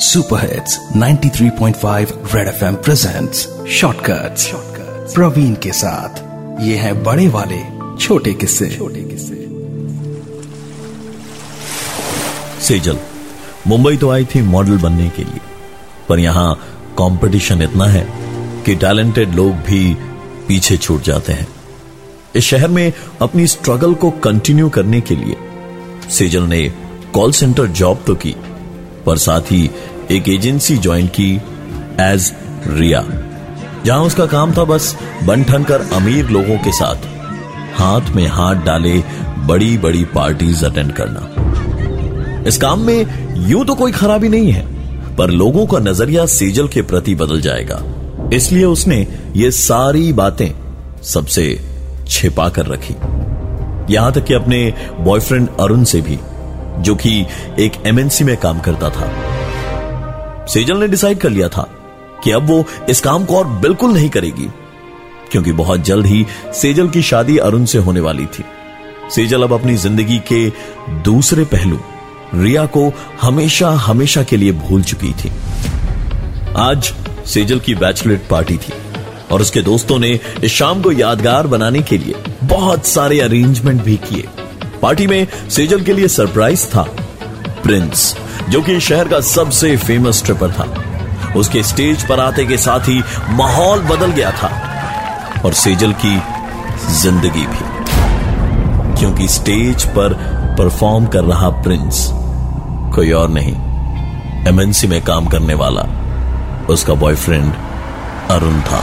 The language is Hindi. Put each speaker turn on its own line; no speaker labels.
Super hits 93.5 red FM presents shortcuts Praveen के साथ। ये है बड़े वाले छोटे किस्से। छोटे किस्से।
सेजल मुंबई तो आई थी मॉडल बनने के लिए पर यहाँ कंपटीशन इतना है कि टैलेंटेड लोग भी पीछे छूट जाते हैं। इस शहर में अपनी स्ट्रगल को कंटिन्यू करने के लिए सेजल ने कॉल सेंटर जॉब तो की। पर साथ ही एक एजेंसी ज्वाइन की एज रिया। जहाँ उसका काम था बस बन ठन कर अमीर लोगों के साथ हाथ में हाथ डाले बड़ी बड़ी पार्टीज़ अटेंड करना। इस काम में यूँ तो कोई खराबी नहीं है, पर लोगों का नज़रिया सेजल के प्रति बदल जाएगा। इसलिए उसने ये सारी बातें सबसे छिपा कर रखी। यहाँ तक कि अपने बॉयफ्रेंड अरुण से भी। जो कि एक एमएनसी में काम करता था। सेजल ने डिसाइड कर लिया था कि अब वो इस काम को और बिल्कुल नहीं करेगी, क्योंकि बहुत जल्द ही सेजल की शादी अरुण से होने वाली थी। सेजल अब अपनी ज़िंदगी के दूसरे पहलू, रिया को हमेशा हमेशा के लिए भूल चुकी थी। आज सेजल की बैचलरेट पार्टी थी और उसके दोस्तों ने इस शाम को यादगार बनाने के लिए बहुत सारे अरेंजमेंट भी किए। पार्टी में सेजल के लिए सरप्राइज़ था प्रिंस, जो कि शहर का सबसे फ़ेमस ट्रिपर था। उसके स्टेज पर आते के साथ ही माहौल बदल गया था और सेजल की ज़िंदगी भी। क्योंकि स्टेज पर परफॉर्म कर रहा प्रिंस कोई और नहीं एमएनसी में काम करने वाला उसका बॉयफ्रेंड अरुण था।